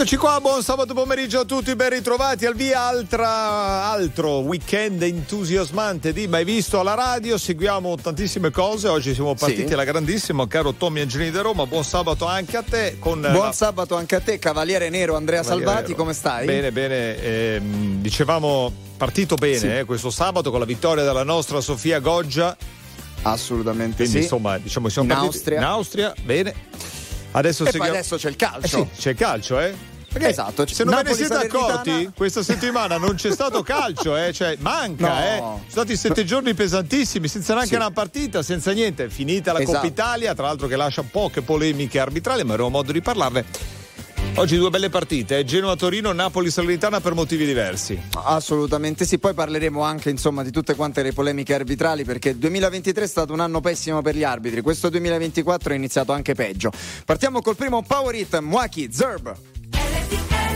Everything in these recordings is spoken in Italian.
Eccoci qua, buon sabato pomeriggio a tutti, ben ritrovati al via altra, altro weekend entusiasmante di Mai Visto alla radio, seguiamo tantissime cose, oggi siamo partiti Sì. alla grandissima, caro Tommy Angelini da Roma, buon sabato anche a te. Con Buon la- sabato anche a te, Cavaliere Nero Andrea Cavaliere Salvati, Nero. come stai? Bene, bene, ehm, dicevamo partito bene Sì. eh, questo sabato con la vittoria della nostra Sofia Goggia, Assolutamente quindi sì. insomma diciamo siamo In partiti Austria. in Austria, bene. Adesso seguiamo- adesso c'è il Eh calcio. sì, c'è calcio, eh? Perché Esatto, Se non ve ne Napoli siete accorti, questa settimana non c'è stato calcio, eh? Cioè, manca, No. eh? Sono stati sette giorni pesantissimi, senza neanche Sì. una partita, senza niente. Finita la Esatto. Coppa Italia, tra l'altro che lascia poche polemiche arbitrali, ma avremo modo di parlarne. Oggi due belle partite, eh? Genoa-Torino, Napoli-Salernitana per motivi diversi. Assolutamente sì, poi parleremo anche insomma di tutte quante le polemiche arbitrali perché il 2023 è stato un anno pessimo per gli arbitri, questo 2024 è iniziato anche peggio. Partiamo col primo Power Hit, Mwaki Zerb.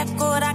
acuerda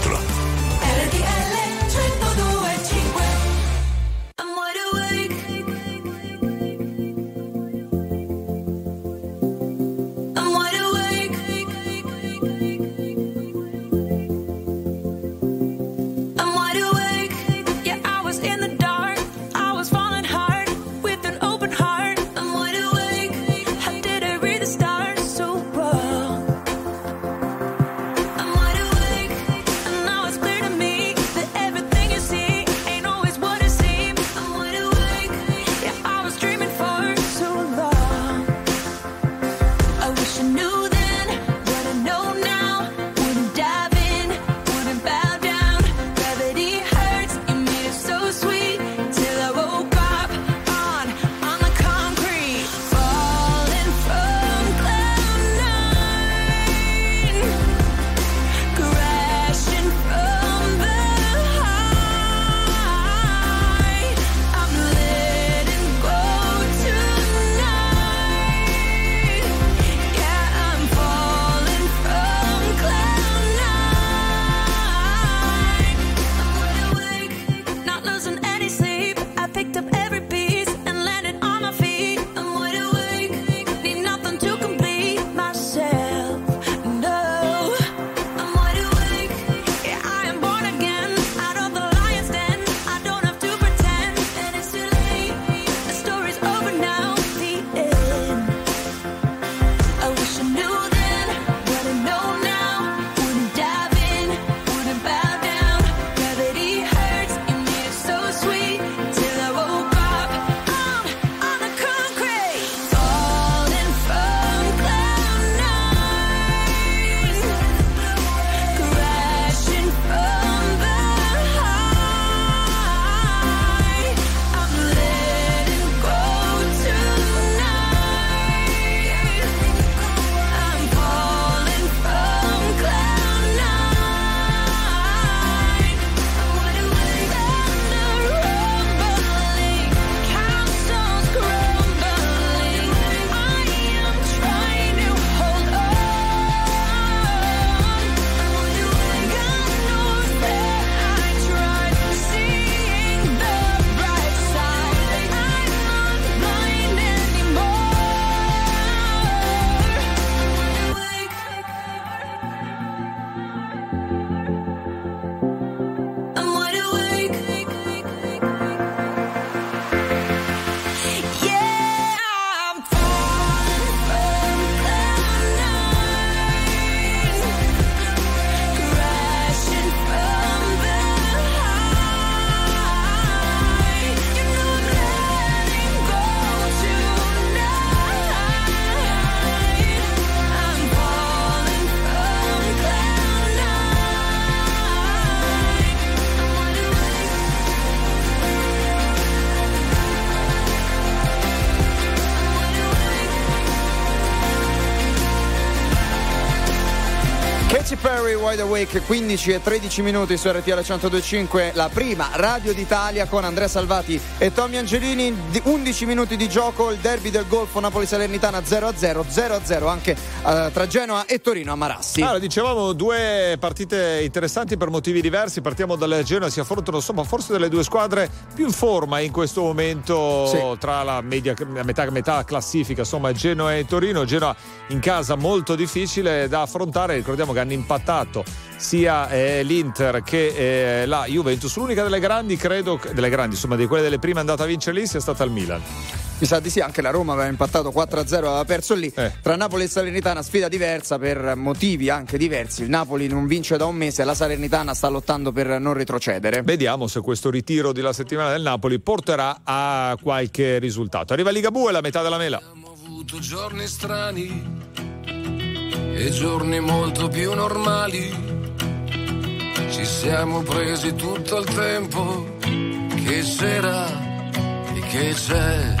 Wide Awake, 15 e 13 minuti su RTL 1025, la prima radio d'Italia con Andrea Salvati e Tommy Angelini, di- 11 minuti di gioco, il derby del Golfo Napoli-Salernitana 0-0, 0-0 anche eh, tra Genoa e Torino a Marassi. Allora, dicevamo due partite interessanti per motivi diversi. Partiamo dalle Genoa, si affrontano insomma forse delle due squadre più in forma in questo momento Sì. tra la, media, la metà, metà classifica, insomma Genoa e Torino. Genoa in casa molto difficile da affrontare, ricordiamo che hanno impattato sia eh, l'Inter che eh, la Juventus. L'unica delle grandi, credo, delle grandi, insomma, di quelle delle prime andate a vincere lì sia stata il Milan. Mi sa di sì, anche la Roma aveva impattato 4-0, aveva perso lì. Eh. Tra Napoli e Salernitana sfida diversa per motivi anche diversi. Il Napoli non vince da un mese, la Salernitana sta lottando per non retrocedere. Vediamo se questo ritiro della settimana del Napoli porterà a qualche risultato. Arriva Ligabue, la metà della mela. Abbiamo avuto giorni strani e giorni molto più normali. Ci siamo presi tutto il tempo che c'era e che c'è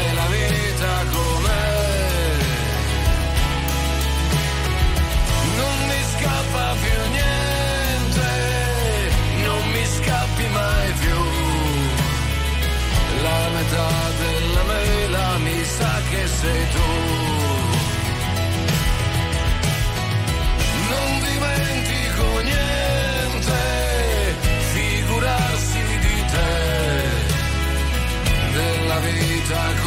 sei tu. non dimentico niente, figurarsi di te, della vita com'era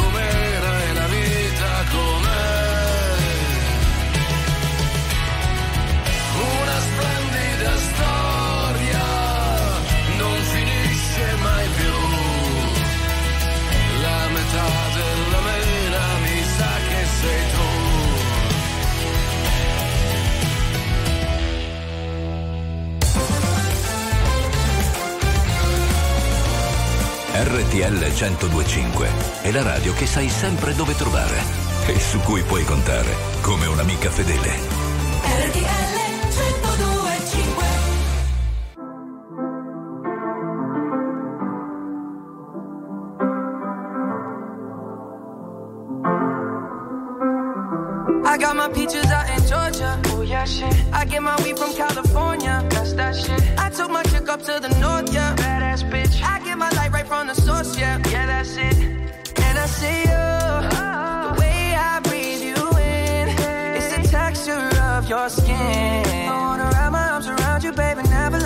RTL 1025 è la radio che sai sempre dove trovare e su cui puoi contare come un'amica fedele. RTL 1025 I got my peaches out in Georgia. Oh yeah, shit. I get my weed from California. That's that shit. I took my chick up to the north,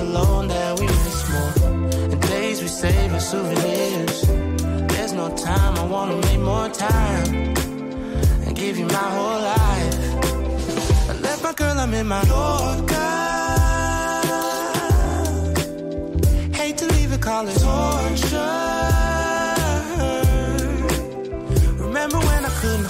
alone that we miss more, and days we save as souvenirs. There's no time, I wanna make more time and give you my whole life. I left my girl, I'm in my Yorker. Hate to leave it, call it torture. Remember when I couldn't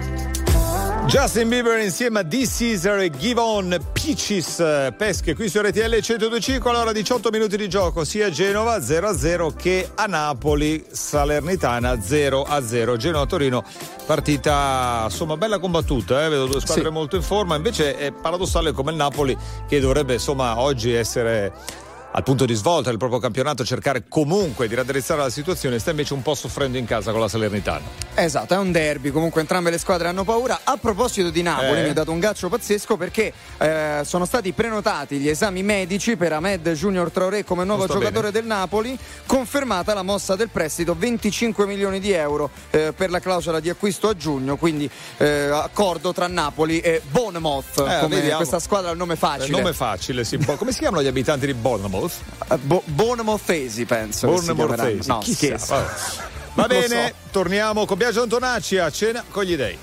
Justin Bieber insieme a D. Caesar e Give On Peaches eh, Pesche qui su RTL 1025 allora 18 minuti di gioco sia a Genova 0-0 che a Napoli Salernitana 0-0 Genova-Torino partita insomma bella combattuta eh? vedo due squadre Sì. molto in forma invece è paradossale come il Napoli che dovrebbe insomma oggi essere al punto di svolta del proprio campionato cercare comunque di raddrizzare la situazione sta invece un po' soffrendo in casa con la Salernitana Esatto, è un derby, comunque entrambe le squadre hanno paura. A proposito di Napoli, Eh. mi ha dato un gaccio pazzesco perché eh, sono stati prenotati gli esami medici per Ahmed Junior Traoré come nuovo giocatore del Napoli, confermata la mossa del prestito, 25 milioni di euro eh, per la clausola di acquisto a giugno, quindi eh, accordo tra Napoli e Bournemouth, Eh, come vediamo. questa squadra ha il nome il facile. nome facile sì, un po'. come si chiamano gli abitanti di Bournemouth? Eh, Bo- Bournemouthesi, penso. Bournemouthesi. No, chissà, scherzo. Va bene, so. torniamo con Biagio Antonacci a cena con gli dei.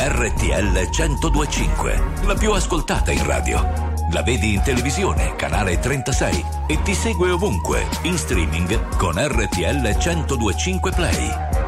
RTL 1025, la più ascoltata in radio. La vedi in televisione, canale 36 e ti segue ovunque, in streaming con RTL 1025 Play.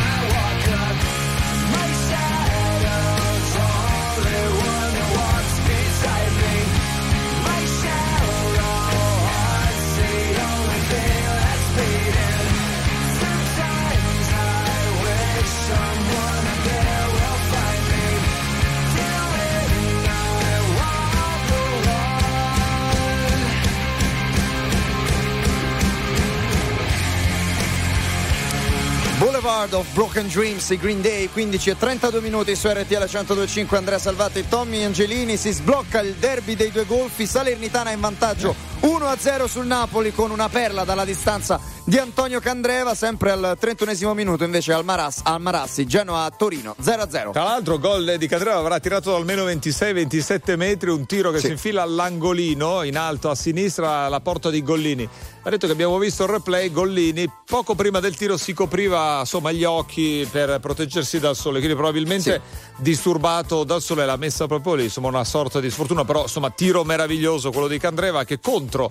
Boulevard of Broken Dreams, i Green Day, 15 e 32 minuti su RTL 1025, Andrea Salvati Tommy Angelini, si sblocca il derby dei due golfi, Salernitana in vantaggio 1-0 sul Napoli con una perla dalla distanza di Antonio Candreva, sempre al 31 minuto invece al, Maras, al Marassi, Genoa-Torino 0-0. Tra l'altro, gol di Cadreva avrà tirato da almeno 26-27 metri. Un tiro che Sì. si infila all'angolino in alto a sinistra alla porta di Gollini. Ha detto che abbiamo visto il replay. Gollini, poco prima del tiro, si copriva insomma, gli occhi per proteggersi dal sole. Quindi, probabilmente disturbato dal sole, l'ha messa proprio lì. Insomma, una sorta di sfortuna. Però, insomma, tiro meraviglioso quello di Candreva che contro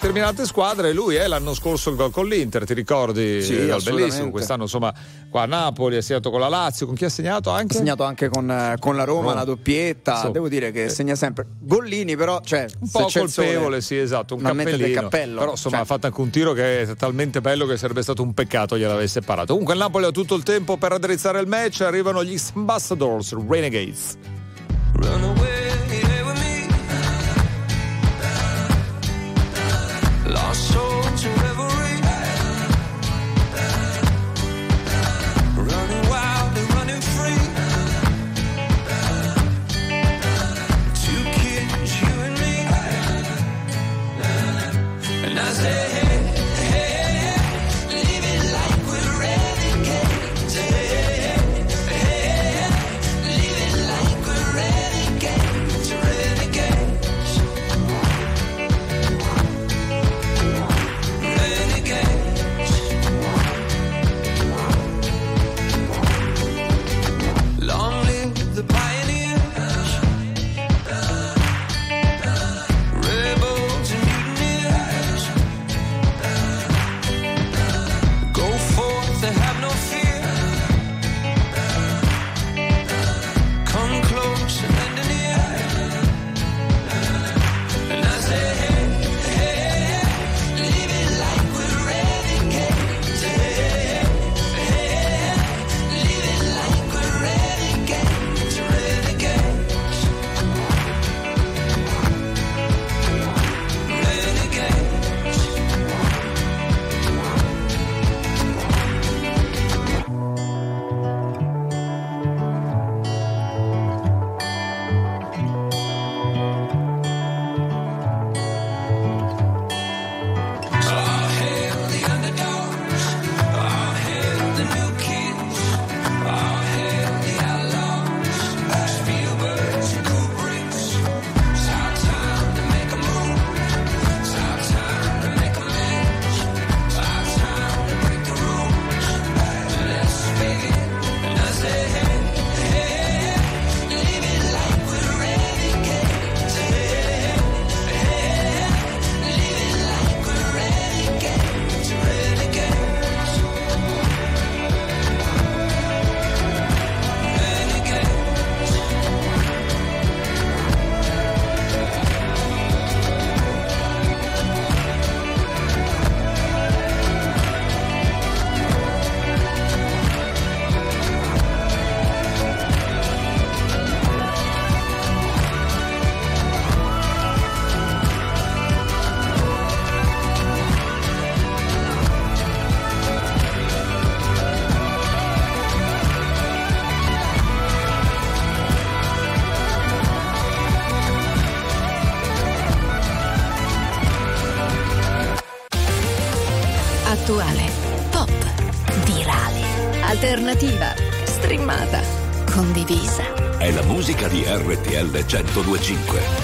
determinate squadre. Lui è l'anno scorso il gol con l'Inter, ti ricordi? Sì, Eh, bellissimo. Quest'anno, insomma, qua a Napoli, ha segnato con la Lazio. Con chi ha segnato anche? Ha segnato anche con, eh, con la Roma, Roma. la doppietta. Insomma. Devo dire che segna sempre. Gollini, però, cioè, un po' il sole, colpevole, sì, esatto, un cappellino. cappello. Però insomma Cioè, ha fatto anche un tiro che è talmente bello che sarebbe stato un peccato gliel'avesse parato. Comunque il Napoli ha tutto il tempo per raddrizzare il match, arrivano gli Ambassadors, Renegades. Run RTL 1025.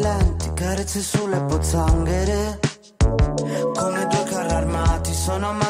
lenti, carezze sulle pozzanghere. Come due carri armati, sono amati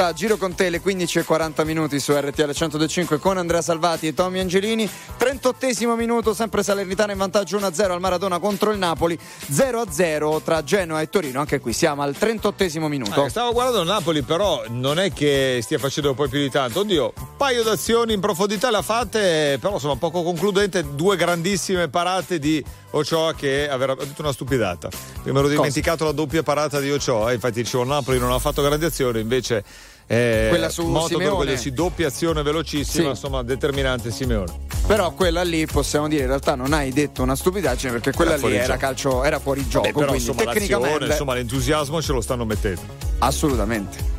Calcutta, giro con te le 15 e 40 minuti su RTL 125 con Andrea Salvati e Tommy Angelini. 38 minuto, sempre Salernitana in vantaggio 1-0 al Maradona contro il Napoli, 0-0 tra Genoa e Torino. Anche qui siamo al 38 minuto. Eh, stavo guardando il Napoli, però non è che stia facendo poi più di tanto. Oddio, un paio d'azioni in profondità le ha fatte, però insomma poco concludente. Due grandissime parate di Ochoa che aveva detto una stupidata. Mi ero dimenticato la doppia parata di Ochoa, infatti dicevo Napoli non ha fatto grandi azioni, invece eh, Quella su Moto quello doppia azione velocissima, Sì. insomma determinante Simeone. Però quella lì possiamo dire in realtà non hai detto una stupidaggine perché quella Era lì era gioco. calcio, era fuori gioco. Beh, però quindi insomma tecnicamente insomma l'entusiasmo ce lo stanno mettendo. assolutamente.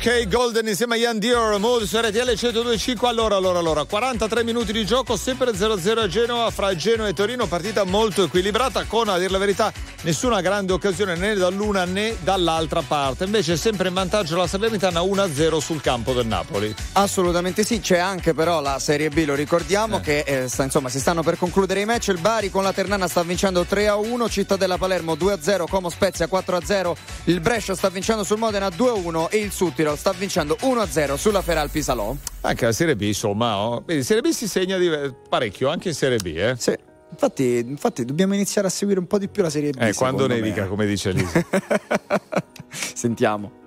ok Golden insieme a Ian Dior Mood su RTL 1025 allora allora allora 43 minuti di gioco sempre 0-0 a Genova fra Genova e Torino partita molto equilibrata con a dire la verità nessuna grande occasione né dall'una né dall'altra parte. Invece sempre in vantaggio la Salernitana 1-0 sul campo del Napoli. Assolutamente sì, c'è anche però la Serie B, lo ricordiamo, eh. che eh, sta, insomma, si stanno per concludere i match. Il Bari con la Ternana sta vincendo 3-1, Cittadella Palermo 2-0, Como Spezia 4-0, il Brescia sta vincendo sul Modena 2-1 e il Suttiro sta vincendo 1-0 sulla Feral Pisalò. Anche la Serie B, insomma, oh. Vedi, Serie B si segna di... Eh, parecchio, anche in Serie B, eh? Sì. Infatti, infatti, dobbiamo iniziare a seguire un po' di più la Serie B. Eh, quando nevica, me. come dice Lisa. Sentiamo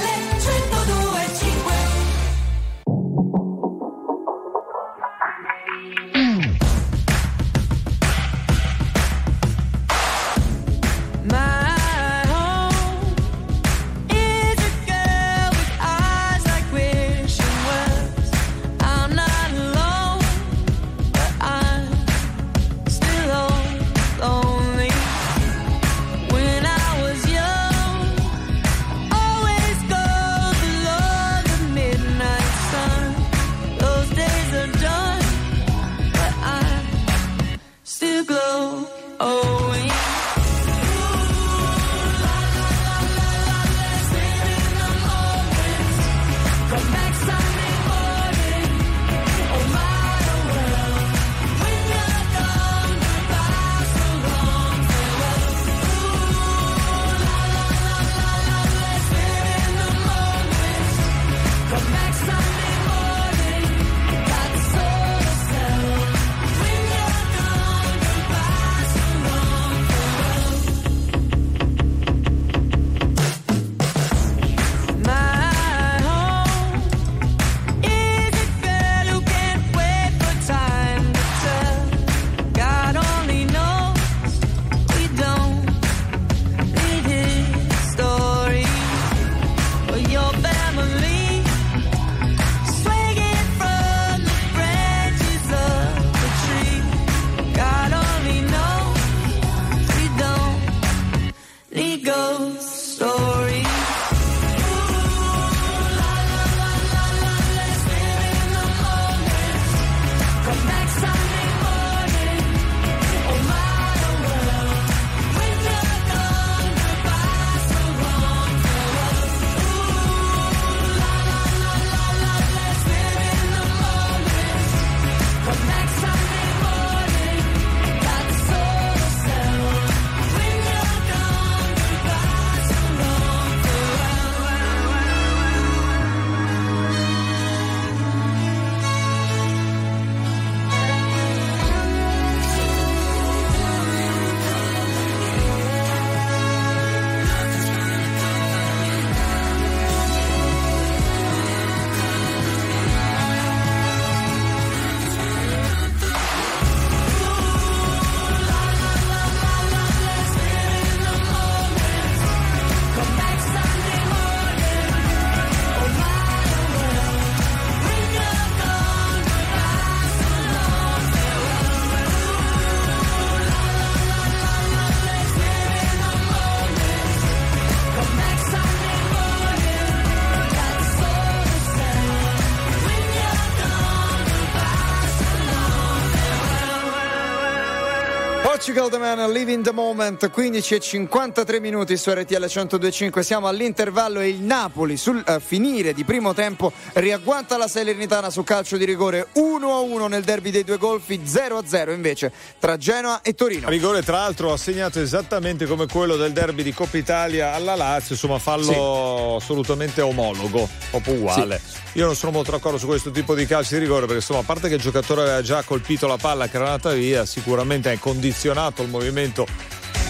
go. Live in the Moment, 15 e 53 minuti su RTL 1025, siamo all'intervallo e il Napoli sul eh, finire di primo tempo riagguanta la Salernitana su calcio di rigore 1-1 nel derby dei due golfi, 0-0 invece tra Genoa e Torino. Rigore tra l'altro assegnato esattamente come quello del derby di Coppa Italia alla Lazio, insomma fallo assolutamente omologo, proprio uguale. Io non sono molto d'accordo su questo tipo di calci di rigore perché insomma a parte che il giocatore aveva già colpito la palla che era andata via, sicuramente è condizionato il movimento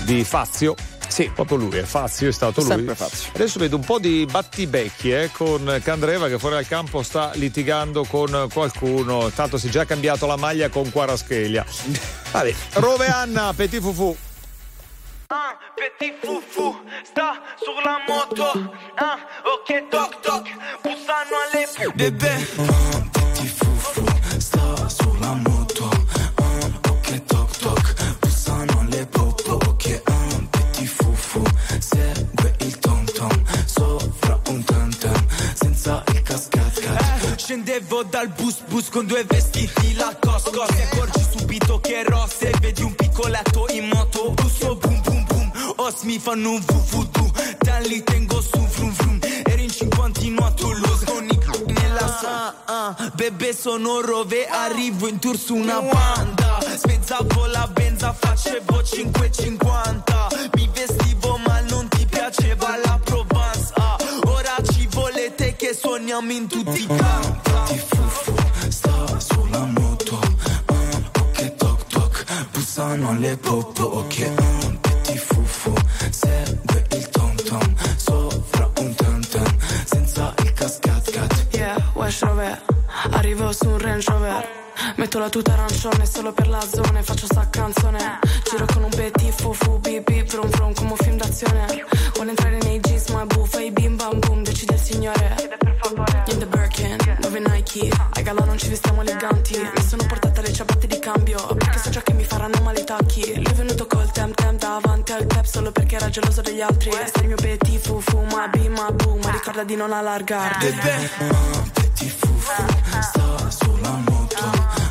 di Fazio. Sì, proprio lui, è Fazio, è stato lui. Sempre Fazio. Adesso vedo un po' di battibecchi eh, con Candreva che fuori dal campo sta litigando con qualcuno. Tanto si è già cambiato la maglia con Quaraschelia. Vabbè, Rove Anna, Petit Fufu. Un petit foufou sta sulla moto ah, Ok toc toc Bussano alle Bebè Scendevo dal bus bus con due vestiti la cosco Ti accorgi subito che rosse Vedi un piccoletto in moto Busso boom boom boom Os mi fanno un vuvudu Da lì tengo su frum frum Ero in cinquantino a Toulouse Con i c***i nella sa ah, Bebe sono rove. Arrivo in tour su una banda. Spezzavo la benza Facevo 5,50 rimaniamo in tutti i campi fufu sta sulla moto. Ok toc toc. Bussano alle popo ok. Ah, petit fufu segue il tom tom. Sopra un tam tam senza il cascat cat. Yeah, West Rover. Arrivo su un Range Rover. Metto la tuta arancione solo per la zona e Faccio sta canzone. Giro con un petit fufu Bip bip brum brum come un film d'azione. Vuole entrare nei jeans ma buffa I bim bam boom Decide il signore Nike Ai gala non ci vestiamo eleganti. Mi sono portata le ciabatte di cambio Perché so già che mi faranno male i tacchi. Lui è venuto col tem tem davanti al club Solo perché era geloso degli altri. Sei il mio petit Ma bim ma boom Ma ricorda di non allargarti. Ah, petit fufu sta sulla moto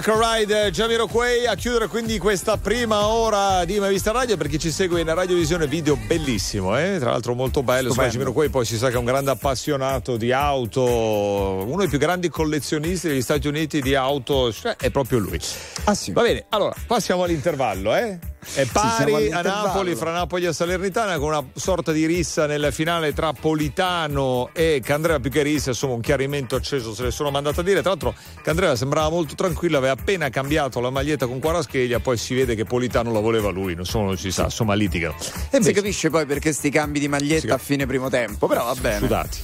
Control. Why Knuckle Ride, Jamiroquai a chiudere quindi questa prima ora di Mai Vista Radio per chi ci segue in radiovisione video bellissimo, eh? tra l'altro molto bello. Insomma, Jamiroquai poi si sa che è un grande appassionato di auto, uno dei più grandi collezionisti degli Stati Uniti di auto, cioè, è proprio lui. Ah sì. Va bene, allora passiamo all'intervallo, eh? È pari a. Napoli, fra Napoli e Salernitana, con una sorta di rissa nel finale tra Politano e Candrea più che rissa, insomma un chiarimento acceso se le sono mandato a dire. Tra l'altro Candrea sembrava molto tranquillo, aveva appena cambiato la maglietta con Quarascheglia, poi si vede che Politano la voleva lui, insomma non si sa, insomma litigano. E Si invece, capisce poi perché sti cambi di maglietta a fine primo tempo, però va bene. sudati.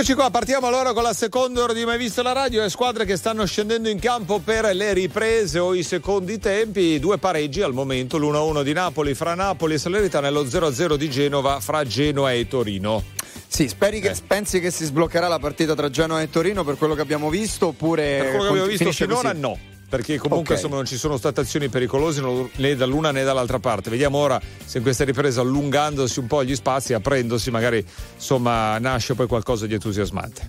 Eccoci qua, partiamo allora con la seconda ora di Mai Visto la Radio e squadre che stanno scendendo in campo per le riprese o i secondi tempi. Due pareggi al momento, l'1-1 di Napoli fra Napoli e Salernitana e lo 0-0 di Genova fra Genoa e Torino. Sì, speri Eh. che, pensi che si sbloccherà la partita tra Genoa e Torino per quello che abbiamo visto oppure Per quello che abbiamo visto finora così? no. Perché comunque Ok. insomma, non ci sono state azioni pericolose né dall'una né dall'altra parte. Vediamo ora se in questa ripresa allungandosi un po' gli spazi, aprendosi, magari insomma nasce poi qualcosa di entusiasmante.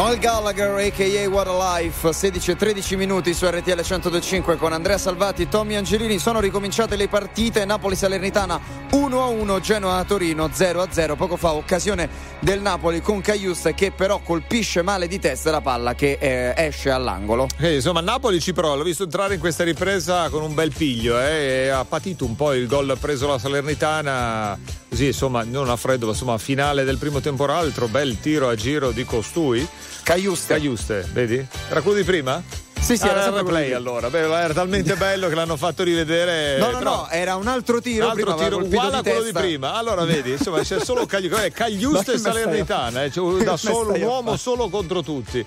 Noel Gallagher, a.k.a. What a Life, 16 e 13 minuti su RTL 125 con Andrea Salvati Tommy Angelini. Sono ricominciate le partite, Napoli-Salernitana 1-1, Genoa-Torino 0-0. Poco fa occasione del Napoli con Caius che però colpisce male di testa la palla che eh, esce all'angolo. Eh, insomma, Napoli ci prova, l'ho visto entrare in questa ripresa con un bel piglio, eh, e ha patito un po' il gol preso la Salernitana, così insomma non a freddo, ma insomma finale del primo tempo altro, bel tiro a giro di costui. Caiuste. Caiuste, vedi? Era quello di prima? Sì, sì, Ah, era sempre di- allora. Beh, era talmente bello che l'hanno fatto rivedere. No, no, però- no, era un altro tiro. Un altro tiro uguale a quello di prima. Allora vedi, insomma, c'è solo Cagli- e Salernitana, eh, cioè, da solo, un uomo solo contro tutti.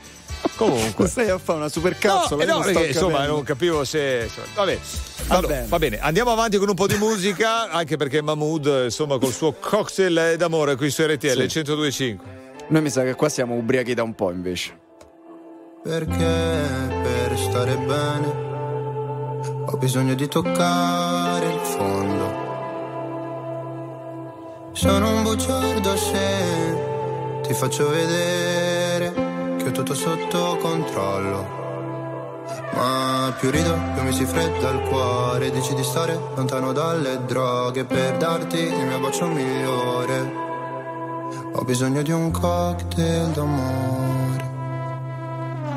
Comunque. Stai a fare una super No, cazzola. eh no, perché, insomma, non capivo se. insomma, vabbè. Va Allora, bene. va bene, andiamo avanti con un po' di musica, anche perché Mahmood, insomma, col suo cocktail d'amore qui su RTL Sì. 1025. Noi mi sa che qua siamo ubriachi da un po' invece. Perché per stare bene ho bisogno di toccare il fondo. Sono un bugiardo se ti faccio vedere che ho tutto sotto controllo. Ma più rido, più mi si fredda il cuore. Dici di stare lontano dalle droghe per darti il mio bacio migliore. Ho bisogno di un cocktail d'amore.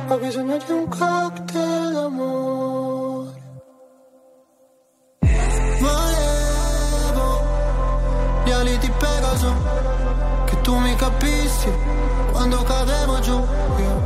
Ho bisogno di un cocktail d'amore. Volevo gli ali di Pegaso, che tu mi capissi quando cadevo giù. Io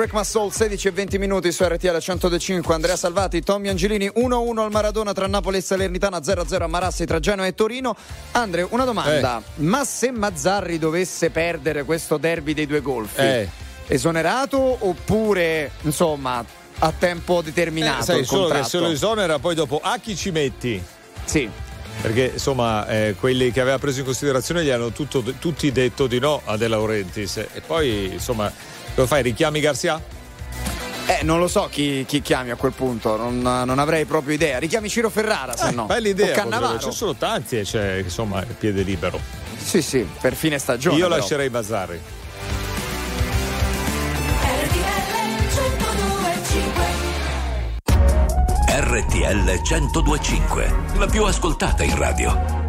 Break My Soul, 16 e 20 minuti su RTL 105. Andrea Salvati, Tommy Angelini, 1-1 al Maradona tra Napoli e Salernitana, 0-0 a Marassi tra Genoa e Torino. Andre, una domanda. Ma se Mazzarri dovesse perdere questo derby dei due golfi, Eh. esonerato oppure, insomma, a tempo determinato Eh, sai il solo che contratto? se lo esonera, poi dopo a chi ci metti? Sì. Perché insomma, eh, quelli che aveva preso in considerazione gli hanno tutto- tutti detto di no a De Laurentiis. E poi, insomma, cosa fai? Richiami Garcia? Eh, non lo so chi, chi chiami a quel punto, non, non avrei proprio idea. Richiami Ciro Ferrara, se Eh, no. bella O idea. Cannavaro. potrebbe- Ci sono tanti e c'è insomma il piede libero. Sì, sì, per fine stagione. Io però. lascerei Mazzarri. RTL 1025, la più ascoltata in radio.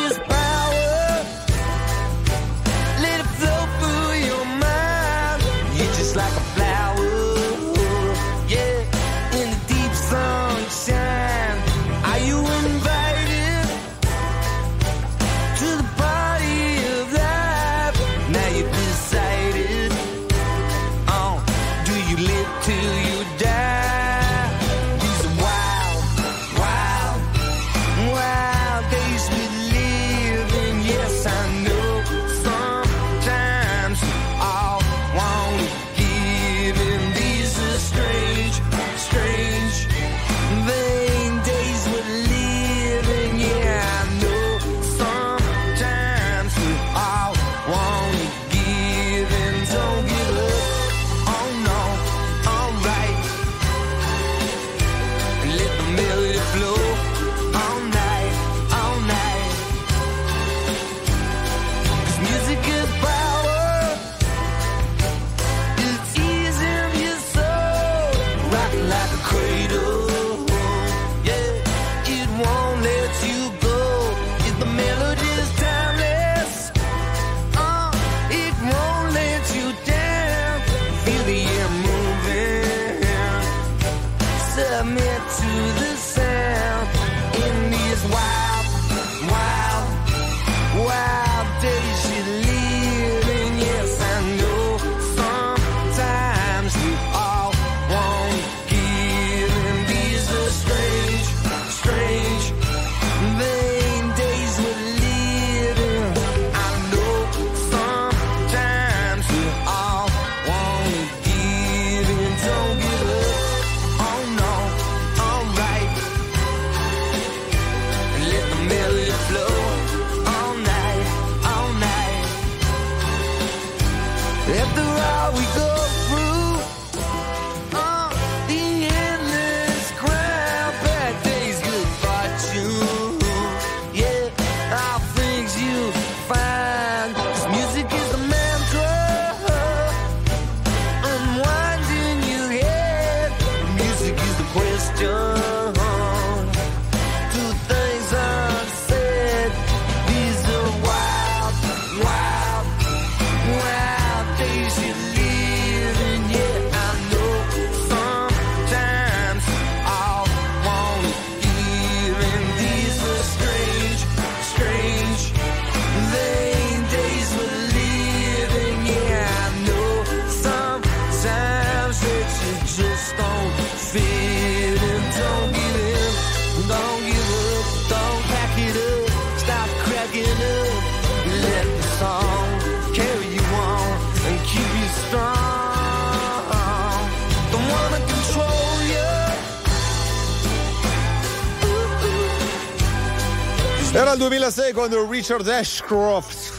al 2006 quando Richard Ashcroft.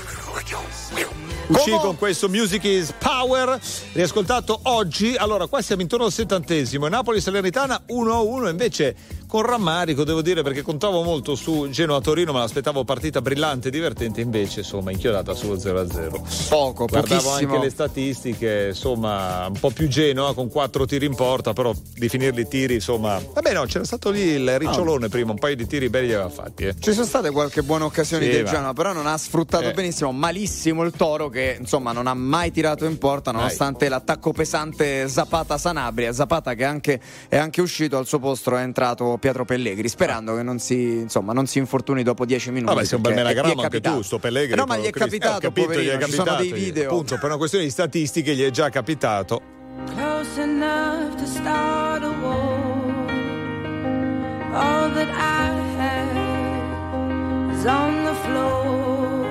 Uscì con questo Music is Power riascoltato oggi. Allora qua siamo intorno al settantesimo. Napoli-Salernitana 1-1 invece con rammarico devo dire perché contavo molto su Genoa-Torino, ma l'aspettavo partita brillante e divertente, invece insomma inchiodata sullo 0-0. Poco, Guardavo pochissimo. anche le statistiche, insomma, un po' più Genoa con quattro tiri in porta, però definirli tiri, insomma. Vabbè, no, c'era stato lì il ricciolone prima, un paio di tiri belli li aveva fatti. Eh. Ci sono state qualche buone occasioni Sì, del Genoa, però non ha sfruttato Eh. benissimo, malissimo il Toro che insomma non ha mai tirato in porta nonostante l'attacco pesante Zapata Sanabria, Zapata che anche- è anche uscito al suo posto è entrato Pietro Pellegri, sperando che non si, insomma, non si infortuni dopo 10 minuti. Vabbè, sei un bel melagramma anche capitato. tu, sto Pellegrini. No, ma gli è. Eh, capitato, capito, gli è poverino, ci sono capitato, dei video. Appunto, per una questione di statistiche gli è già capitato. close enough to start a war. All that I have is on the floor.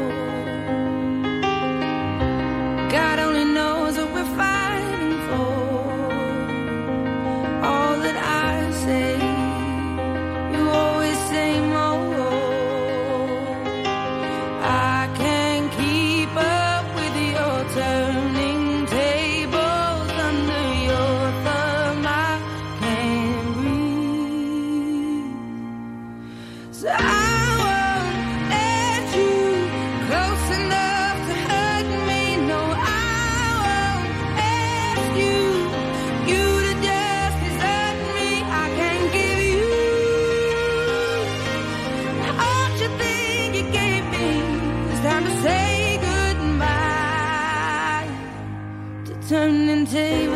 God turning tables.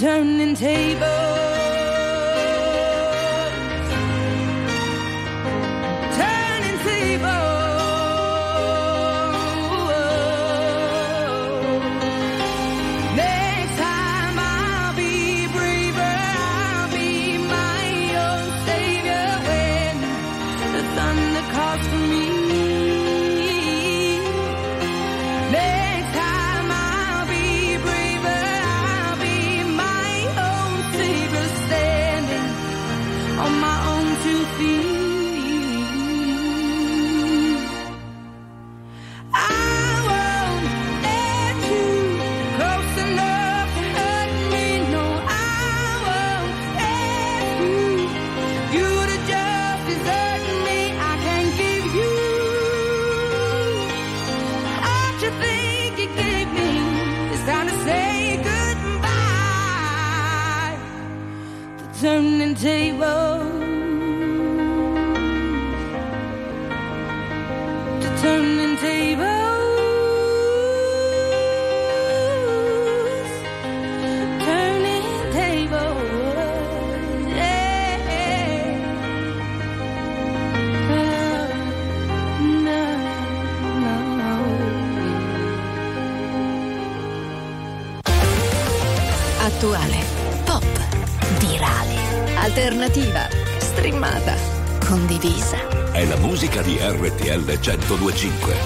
Turning tables. 1025.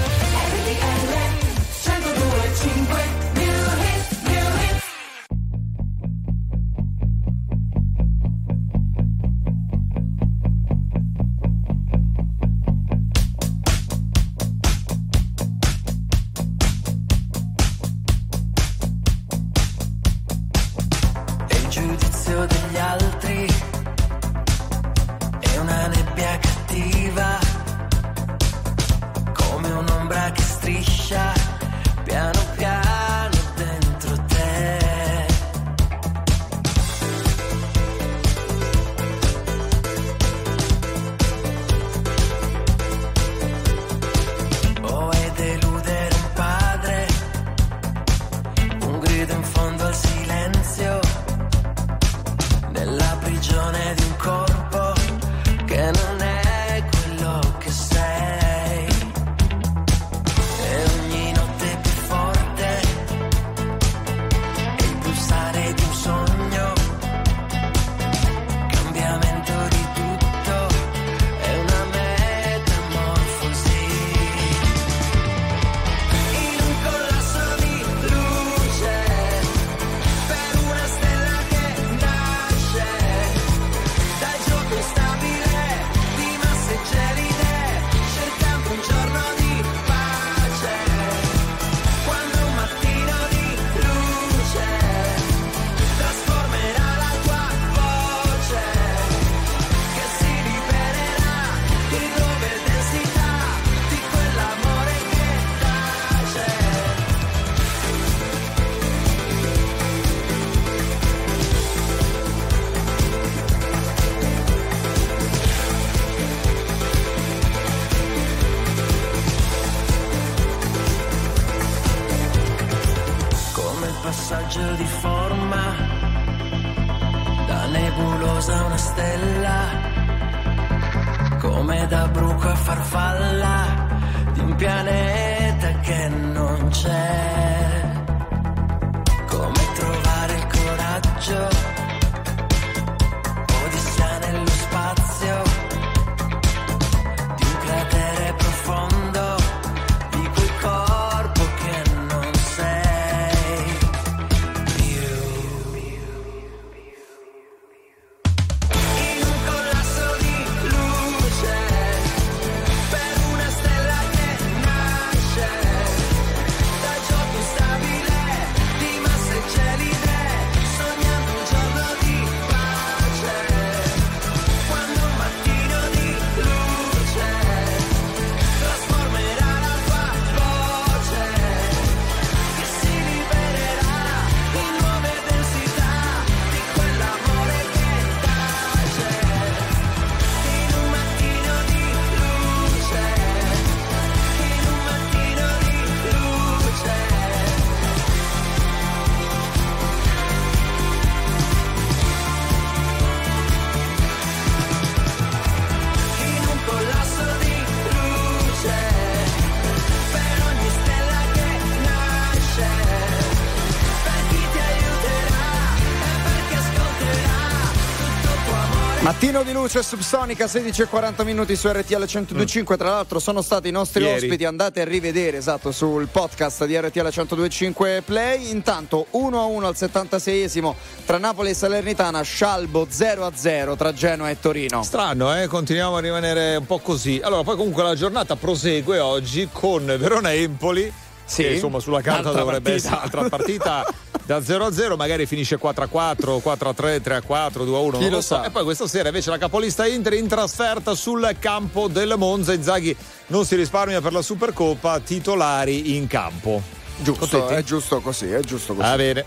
Mattino di luce subsonica 16 e 40 minuti su RTL 1025 tra l'altro sono stati i nostri Ieri. ospiti andate a rivedere esatto sul podcast di RTL 1025 Play intanto 1 a 1 al 76esimo tra Napoli e Salernitana Scialbo 0 a 0 tra Genoa e Torino Strano, eh? continuiamo a rimanere un po' così. Allora, poi comunque la giornata prosegue oggi con Verona-Empoli. Sì. che insomma sulla carta dovrebbe partita. essere un'altra partita da 0 a 0, magari finisce 4 a 4, 4 a 3, 3 a 4, 2 a 1. Chi non lo so. sa. E poi questa sera invece la capolista Inter in trasferta sul campo del Monza. Inzaghi non si risparmia per la Supercoppa, titolari in campo. giusto Contenti? è giusto così è giusto così Va bene.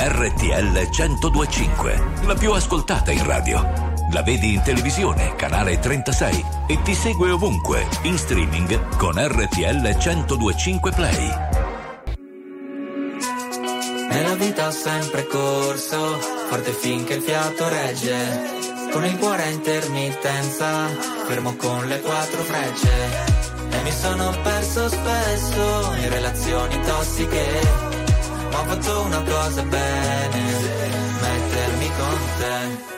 RTL 1025, la più ascoltata in radio. La vedi in televisione, canale 36 e ti segue ovunque, in streaming con RTL 1025 Play. Nella vita ho sempre corso, forte finché il fiato regge. Con il cuore a intermittenza, fermo con le quattro frecce. E mi sono perso spesso in relazioni tossiche. Ma ho fatto una cosa bene, mettermi con te,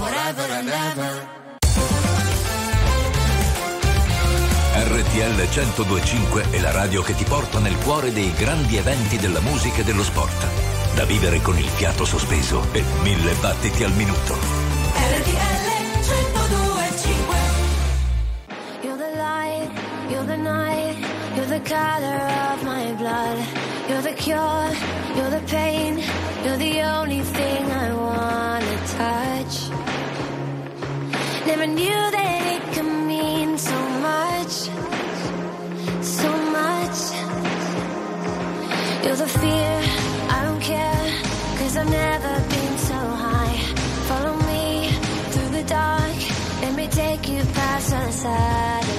forever and ever. RTL 1025 è la radio che ti porta nel cuore dei grandi eventi della musica e dello sport. Da vivere con il fiato sospeso e mille battiti al minuto. RTL 1025 You're the light, you're the night, you're the color of my blood. You're the cure, you're the pain, you're the only thing I wanna Never knew that it could mean so much, so much. You're the fear, I don't care, cause I've never been so high. Follow me through the dark, let me take you past the satellites.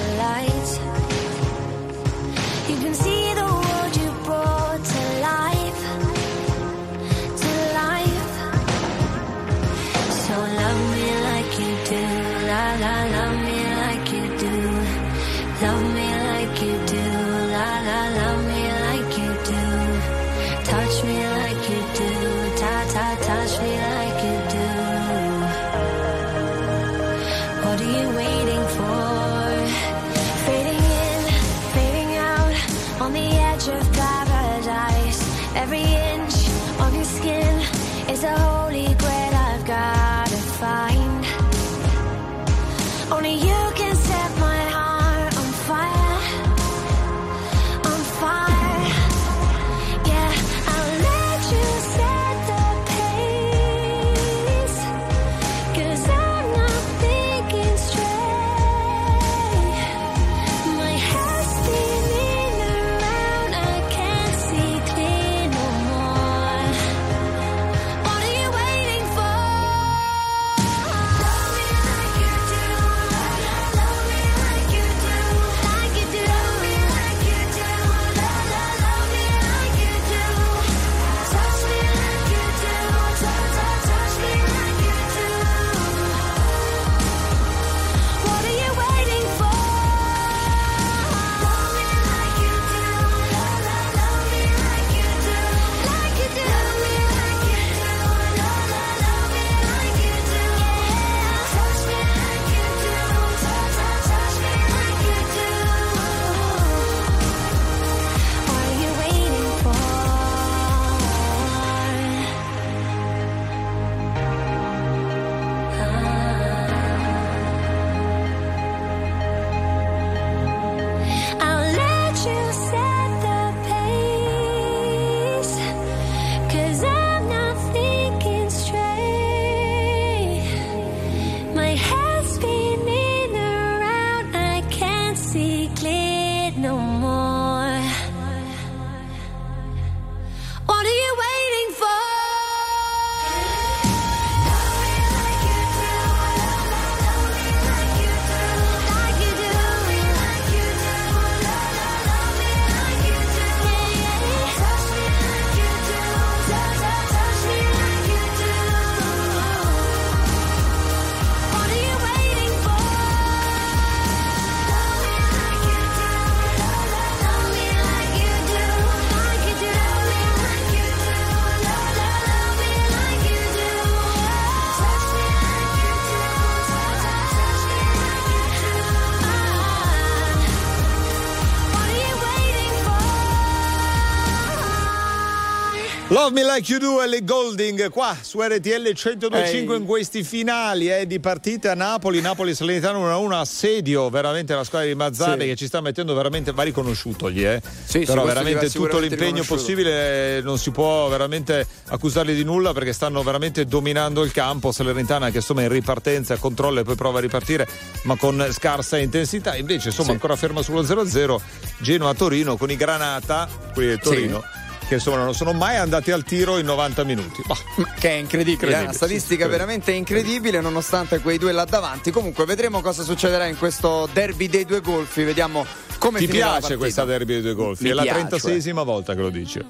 Love Me Like You Do Ellie Golding qua su RTL 1025 in questi finali eh, di partite a Napoli, Napoli Salernitano 1-1 assedio veramente la squadra di Mazzarri Sì. che ci sta mettendo veramente va riconosciuto gli eh. Sì, sì, però veramente tutto l'impegno possibile eh, non si può veramente accusarli di nulla perché stanno veramente dominando il campo Salernitana che insomma è in ripartenza controlla e poi prova a ripartire ma con scarsa intensità invece insomma Sì. ancora ferma sullo 0-0 Genoa-Torino con i Granata quelli del Torino che insomma non sono mai andati al tiro in 90 minuti Bah, Che è incredibile, è una statistica sì, veramente incredibile nonostante quei due là davanti. Comunque vedremo cosa succederà in questo derby dei due golfi, vediamo come Ti la piace questa derby dei due golfi? Mi è la piace. 36esima volta che lo dici.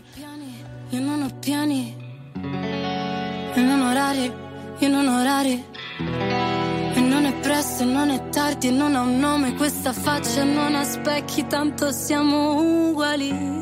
Io non ho piani. in un orario, in un orario. E non è presto, e non è tardi, e non ha un nome questa faccia, non ha specchi, tanto siamo uguali.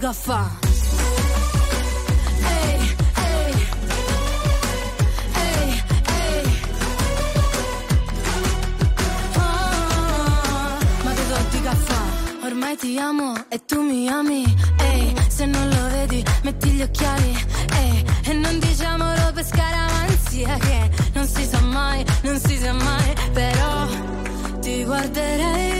Ma che tu dico a fa'? Ah, ma che do di caffè? Ormai ti amo e tu mi ami. Ehi, se non lo vedi, metti gli occhiali. Ehi, e non diciamolo per scaramanzia che non si sa mai, non si sa mai. Però ti guarderei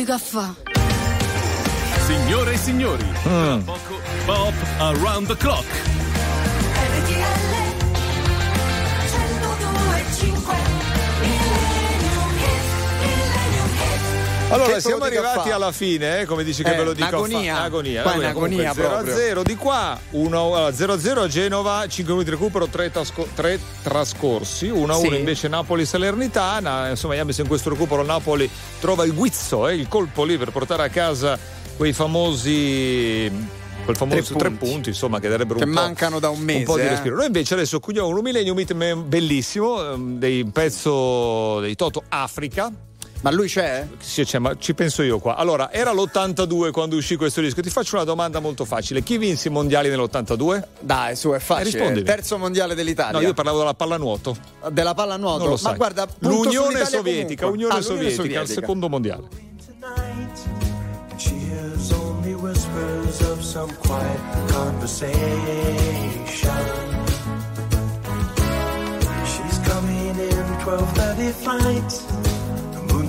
Dica fa? Signore e signori, tra poco Bob Around the Clock. Allora, Che siamo arrivati alla fine, eh, come dice che Eh, ve lo dico. agonia. fa- agonia. Qua è agonia, un'agonia comunque, 0 a proprio. 0 di qua, 0 a 0 a Genova, 5 minuti di recupero, 3, trascorsi, 1 a 1 Sì. invece Napoli Salernitana. Insomma, Iambis in questo recupero Napoli trova il guizzo, eh, il colpo lì per portare a casa quei famosi quel famoso Tre tre punti. punti, insomma, che darebbero Che un po', mancano da un un po' di mese, eh. respiro. Noi invece adesso accogliamo un Millennium Meet me- bellissimo, ehm, dei pezzo dei Toto Africa. Ma lui c'è? Sì, c'è, ma ci penso io qua. Allora, era l'82 quando uscì questo disco. Ti faccio una domanda molto facile. Chi vinse i mondiali nell'82? Dai, su, è facile. rispondimi. Terzo mondiale dell'Italia. No, io parlavo della pallanuoto. Della pallanuoto? Non lo Ma sai. guarda, punto L'Unione Sovietica, comunque. Unione Ah, l'Unione Sovietica, il secondo mondiale. She hears only whispers of some quiet conversation. She's coming in 12:30 flight.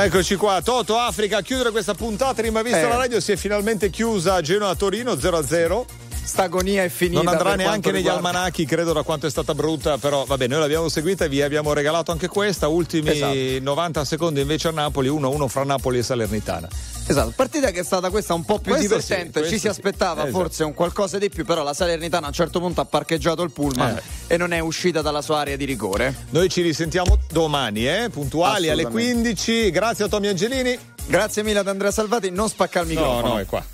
Eccoci qua, Toto Africa, a chiudere questa puntata di Mai Visto Eh. la radio si è finalmente chiusa Genoa-Torino 0-0. Sta agonia è finita. Non andrà neanche negli riguarda- almanacchi, credo, da quanto è stata brutta, però vabbè, noi l'abbiamo seguita e vi abbiamo regalato anche questa. Ultimi Esatto. 90 secondi invece a Napoli, 1-1 fra Napoli e Salernitana. Esatto, partita che è stata questa un po' più Questo sì, divertente, questo ci si sì. aspettava Esatto. forse un qualcosa di più, però la Salernitana a un certo punto ha parcheggiato il pullman Eh. e non è uscita dalla sua area di rigore. Noi ci risentiamo domani, eh? puntuali alle Assolutamente. 15. Grazie a Tommy Angelini. Grazie mille ad Andrea Salvati, non spacca il No, microfono. no, è qua.